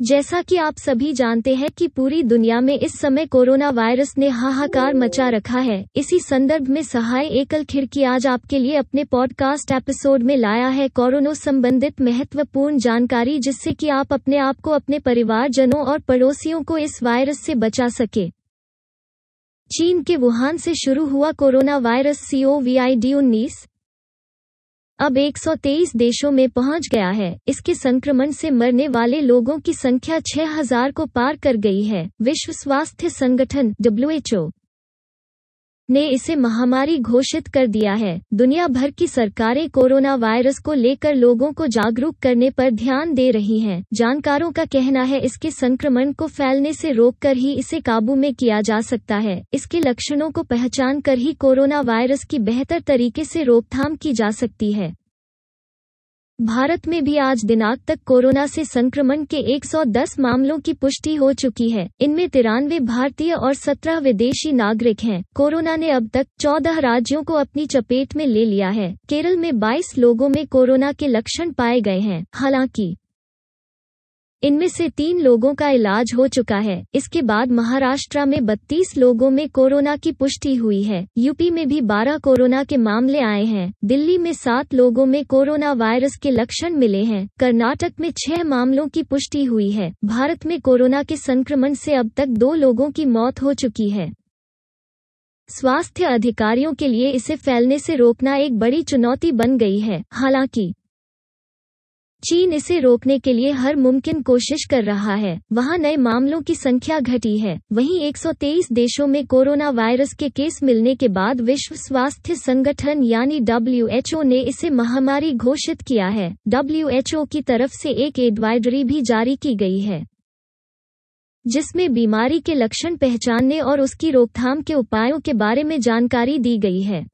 जैसा कि आप सभी जानते हैं कि पूरी दुनिया में इस समय कोरोना वायरस ने हाहाकार मचा रखा है। इसी संदर्भ में सहाय एकल खिड़की आज आपके लिए अपने पॉडकास्ट एपिसोड में लाया है। कोरोना संबंधित महत्वपूर्ण जानकारी जिससे कि आप अपने आप को अपने परिवारजनों और पड़ोसियों को इस वायरस से बचा सके। चीन के वुहान से शुरू हुआ कोरोना वायरस सीओवीआईडी उन्नीस। अब 123 देशों में पहुँच गया है। इसके संक्रमण से मरने वाले लोगों की संख्या 6000 को पार कर गई है। विश्व स्वास्थ्य संगठन डब्ल्यूएचओ ने इसे महामारी घोषित कर दिया है। दुनिया भर की सरकारें कोरोना वायरस को लेकर लोगों को जागरूक करने पर ध्यान दे रही हैं। जानकारों का कहना है इसके संक्रमण को फैलने से रोककर ही इसे काबू में किया जा सकता है। इसके लक्षणों को पहचान कर ही कोरोना वायरस की बेहतर तरीके से रोकथाम की जा सकती है। भारत में भी आज दिनांक तक कोरोना से संक्रमण के 110 मामलों की पुष्टि हो चुकी है। इनमें तिरानवे भारतीय और 17 विदेशी नागरिक हैं। कोरोना ने अब तक 14 राज्यों को अपनी चपेट में ले लिया है। केरल में 22 लोगों में कोरोना के लक्षण पाए गए हैं। हालाँकि इनमें से तीन लोगों का इलाज हो चुका है। इसके बाद महाराष्ट्र में 32 लोगों में कोरोना की पुष्टि हुई है। यूपी में भी 12 कोरोना के मामले आए हैं। दिल्ली में सात लोगों में कोरोना वायरस के लक्षण मिले हैं। कर्नाटक में छह मामलों की पुष्टि हुई है। भारत में कोरोना के संक्रमण से अब तक दो लोगों की मौत हो चुकी है। स्वास्थ्य अधिकारियों के लिए इसे फैलने से रोकना एक बड़ी चुनौती बन गई है। हालाँकि चीन इसे रोकने के लिए हर मुमकिन कोशिश कर रहा है। वहाँ नए मामलों की संख्या घटी है। वहीं 123 देशों में कोरोना वायरस के केस मिलने के बाद विश्व स्वास्थ्य संगठन यानी डब्ल्यूएचओ ने इसे महामारी घोषित किया है। डब्ल्यूएचओ की तरफ़ से एक एडवाइजरी भी जारी की गई है, जिसमें बीमारी के लक्षण पहचानने और उसकी रोकथाम के उपायों के बारे में जानकारी दी गई है।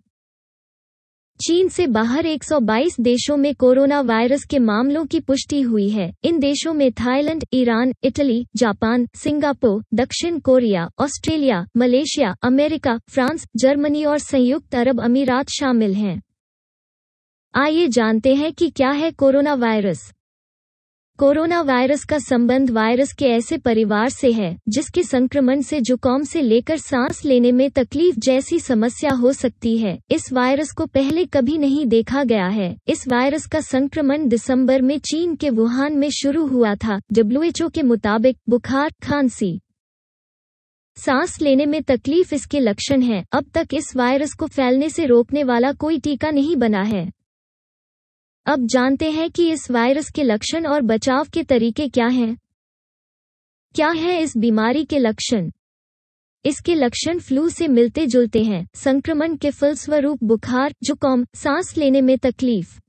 चीन से बाहर 122 देशों में कोरोना वायरस के मामलों की पुष्टि हुई है। इन देशों में Thailand, Iran, Italy, Japan, Singapore, दक्षिण Korea, Australia, Malaysia, America, France, Germany और संयुक्त अरब अमीरात शामिल हैं। आइए जानते हैं कि क्या है कोरोना वायरस। कोरोना वायरस का संबंध वायरस के ऐसे परिवार से है, जिसके संक्रमण से जुकाम से लेकर सांस लेने में तकलीफ़ जैसी समस्या हो सकती है। इस वायरस को पहले कभी नहीं देखा गया है। इस वायरस का संक्रमण दिसंबर में चीन के वुहान में शुरू हुआ था, डब्ल्यूएचओ के मुताबिक, बुखार, खांसी। सांस लेने में तकलीफ़ इसके लक्षण हैं। अब तक इस वायरस को फैलने से रोकने वाला कोई टीका नहीं बना है। अब जानते हैं कि इस वायरस के लक्षण और बचाव के तरीके क्या हैं। क्या है इस बीमारी के लक्षण? इसके लक्षण फ्लू से मिलते जुलते हैं, संक्रमण के फलस्वरूप बुखार, जुकाम, सांस लेने में तकलीफ़।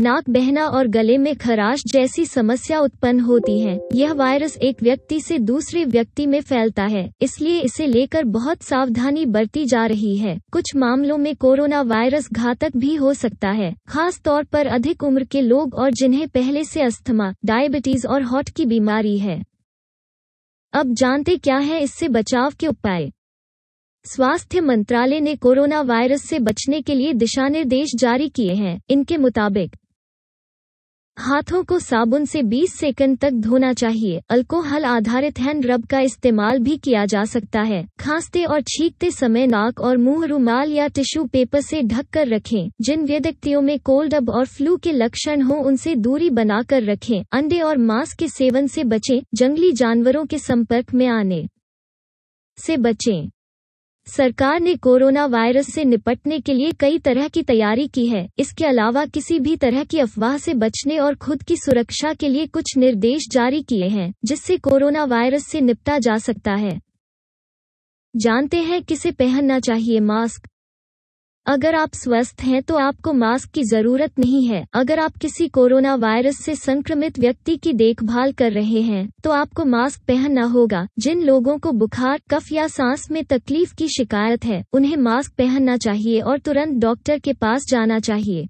नाक बहना और गले में खराश जैसी समस्या उत्पन्न होती है। यह वायरस एक व्यक्ति से दूसरे व्यक्ति में फैलता है, इसलिए इसे लेकर बहुत सावधानी बरती जा रही है। कुछ मामलों में कोरोना वायरस घातक भी हो सकता है, खास तौर पर अधिक उम्र के लोग और जिन्हें पहले से अस्थमा, डायबिटीज़ और हॉट की बीमारी है। अब जानते क्या है इससे बचाव के उपाय? स्वास्थ्य मंत्रालय ने कोरोना वायरस से बचने के लिए दिशा निर्देश जारी किए हैं। इनके मुताबिक हाथों को साबुन से 20 सेकंड तक धोना चाहिए। अल्कोहल आधारित हैंड रब का इस्तेमाल भी किया जा सकता है। खांसते और छींकते समय नाक और मुँह रुमाल या टिश्यू पेपर से ढक कर रखें, जिन व्यक्तियों में कोल्ड अब और फ्लू के लक्षण हो, उनसे दूरी बनाकर रखें। अंडे और मांस के सेवन से बचें, जंगली जानवरों के संपर्क में आने से बचें। सरकार ने कोरोना वायरस से निपटने के लिए कई तरह की तैयारी की है। इसके अलावा किसी भी तरह की अफवाह से बचने और खुद की सुरक्षा के लिए कुछ निर्देश जारी किए हैं, जिससे कोरोना वायरस से निपटा जा सकता है। जानते हैं किसे पहनना चाहिए? मास्क अगर आप स्वस्थ हैं तो आपको मास्क की ज़रूरत नहीं है। अगर आप किसी कोरोना वायरस से संक्रमित व्यक्ति की देखभाल कर रहे हैं तो आपको मास्क पहनना होगा। जिन लोगों को बुखार, कफ या सांस में तकलीफ़ की शिकायत है, उन्हें मास्क पहनना चाहिए और तुरंत डॉक्टर के पास जाना चाहिए।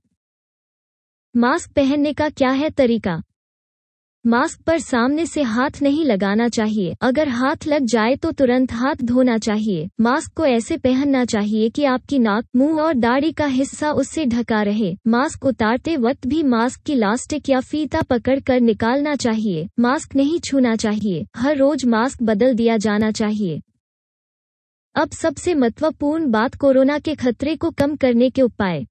मास्क पहनने का क्या है तरीका? मास्क पर सामने से हाथ नहीं लगाना चाहिए। अगर हाथ लग जाए तो तुरंत हाथ धोना चाहिए। मास्क को ऐसे पहनना चाहिए कि आपकी नाक, मुँह और दाढ़ी का हिस्सा उससे ढका रहे। मास्क उतारते वक्त भी मास्क की लास्टिक या फीता पकड़ कर निकालना चाहिए। मास्क नहीं छूना चाहिए। हर रोज मास्क बदल दिया जाना चाहिए। अब सबसे महत्वपूर्ण बात कोरोना के खतरे को कम करने के उपाय।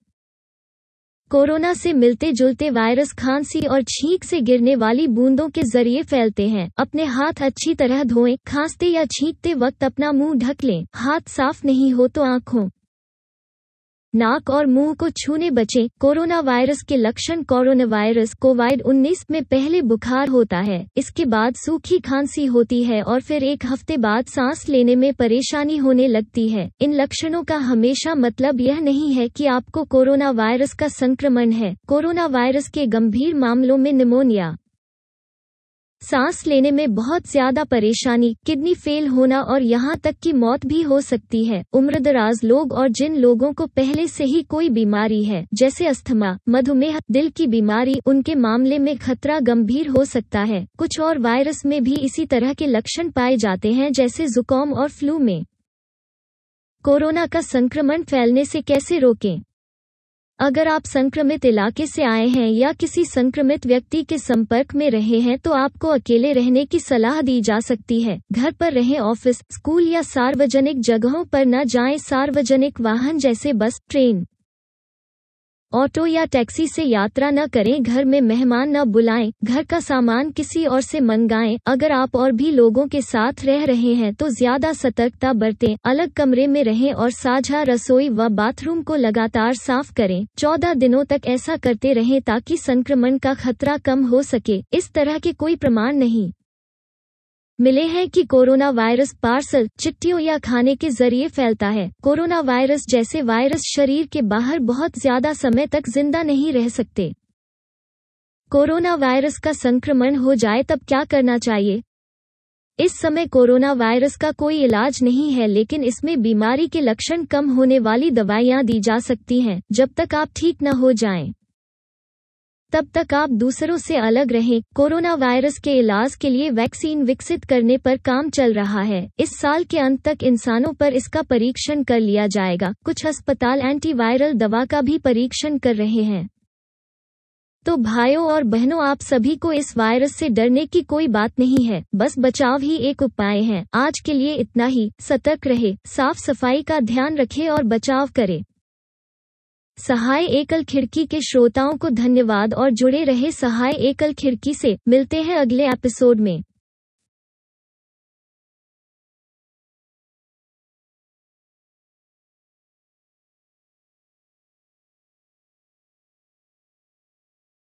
कोरोना से मिलते जुलते वायरस खांसी और छींक से गिरने वाली बूंदों के ज़रिए फैलते हैं। अपने हाथ अच्छी तरह धोएँ, खांसते या छींकते वक्त अपना मुँह ढक लें। हाथ साफ़ नहीं हो तो आँखों नाक और मुँह को छूने बचें कोरोना वायरस के लक्षण कोरोना वायरस कोविड 19 में पहले बुखार होता है। इसके बाद सूखी खांसी होती है और फिर एक हफ़्ते बाद सांस लेने में परेशानी होने लगती है। इन लक्षणों का हमेशा मतलब यह नहीं है कि आपको कोरोना वायरस का संक्रमण है। कोरोना वायरस के गंभीर मामलों में निमोनिया सांस लेने में बहुत ज़्यादा परेशानी, किडनी फेल होना और यहाँ तक कि मौत भी हो सकती है। उम्रदराज लोग और जिन लोगों को पहले से ही कोई बीमारी है, जैसे अस्थमा, मधुमेह, दिल की बीमारी, उनके मामले में खतरा गंभीर हो सकता है। कुछ और वायरस में भी इसी तरह के लक्षण पाए जाते हैं, जैसे जुकाम और फ्लू में। कोरोना का संक्रमण फैलने से कैसे रोकें? अगर आप संक्रमित इलाके से आए हैं या किसी संक्रमित व्यक्ति के संपर्क में रहे हैं तो आपको अकेले रहने की सलाह दी जा सकती है। घर पर रहें, ऑफ़िस, स्कूल या सार्वजनिक जगहों पर न जाएँ। सार्वजनिक वाहन जैसे बस, ट्रेन। ऑटो या टैक्सी से यात्रा न करें, घर में मेहमान न बुलाएँ, घर का सामान किसी और से मंगाएँ। अगर आप और भी लोगों के साथ रह रहे हैं तो ज़्यादा सतर्कता बरतें, अलग कमरे में रहें और साझा रसोई व बाथरूम को लगातार साफ़ करें। चौदह दिनों तक ऐसा करते रहें ताकि संक्रमण का खतरा कम हो सके। इस तरह के कोई प्रमाण नहीं। मिले हैं कि कोरोना वायरस पार्सल चिट्ठियों या खाने के ज़रिए फैलता है। कोरोना वायरस जैसे वायरस शरीर के बाहर बहुत ज़्यादा समय तक ज़िंदा नहीं रह सकते। कोरोना वायरस का संक्रमण हो जाए तब क्या करना चाहिए? इस समय कोरोना वायरस का कोई इलाज नहीं है, लेकिन इसमें बीमारी के लक्षण कम होने वाली दवाइयाँ दी जा सकती हैं, जब तक आप ठीक न हो जाएँ। तब तक आप दूसरों से अलग रहें। कोरोना वायरस के इलाज के लिए वैक्सीन विकसित करने पर काम चल रहा है। इस साल के अंत तक इंसानों पर इसका परीक्षण कर लिया जाएगा। कुछ अस्पताल एंटीवायरल दवा का भी परीक्षण कर रहे हैं। तो भाइयों और बहनों, आप सभी को इस वायरस से डरने की कोई बात नहीं है। बस बचाव ही एक उपाय है। आज के लिए इतना ही। सतर्क रहे। साफ़ सफ़ाई का ध्यान रखे और बचाव करे। सहाय एकल खिड़की के श्रोताओं को धन्यवाद और जुड़े रहे सहाय एकल खिड़की से, मिलते हैं अगले एपिसोड में।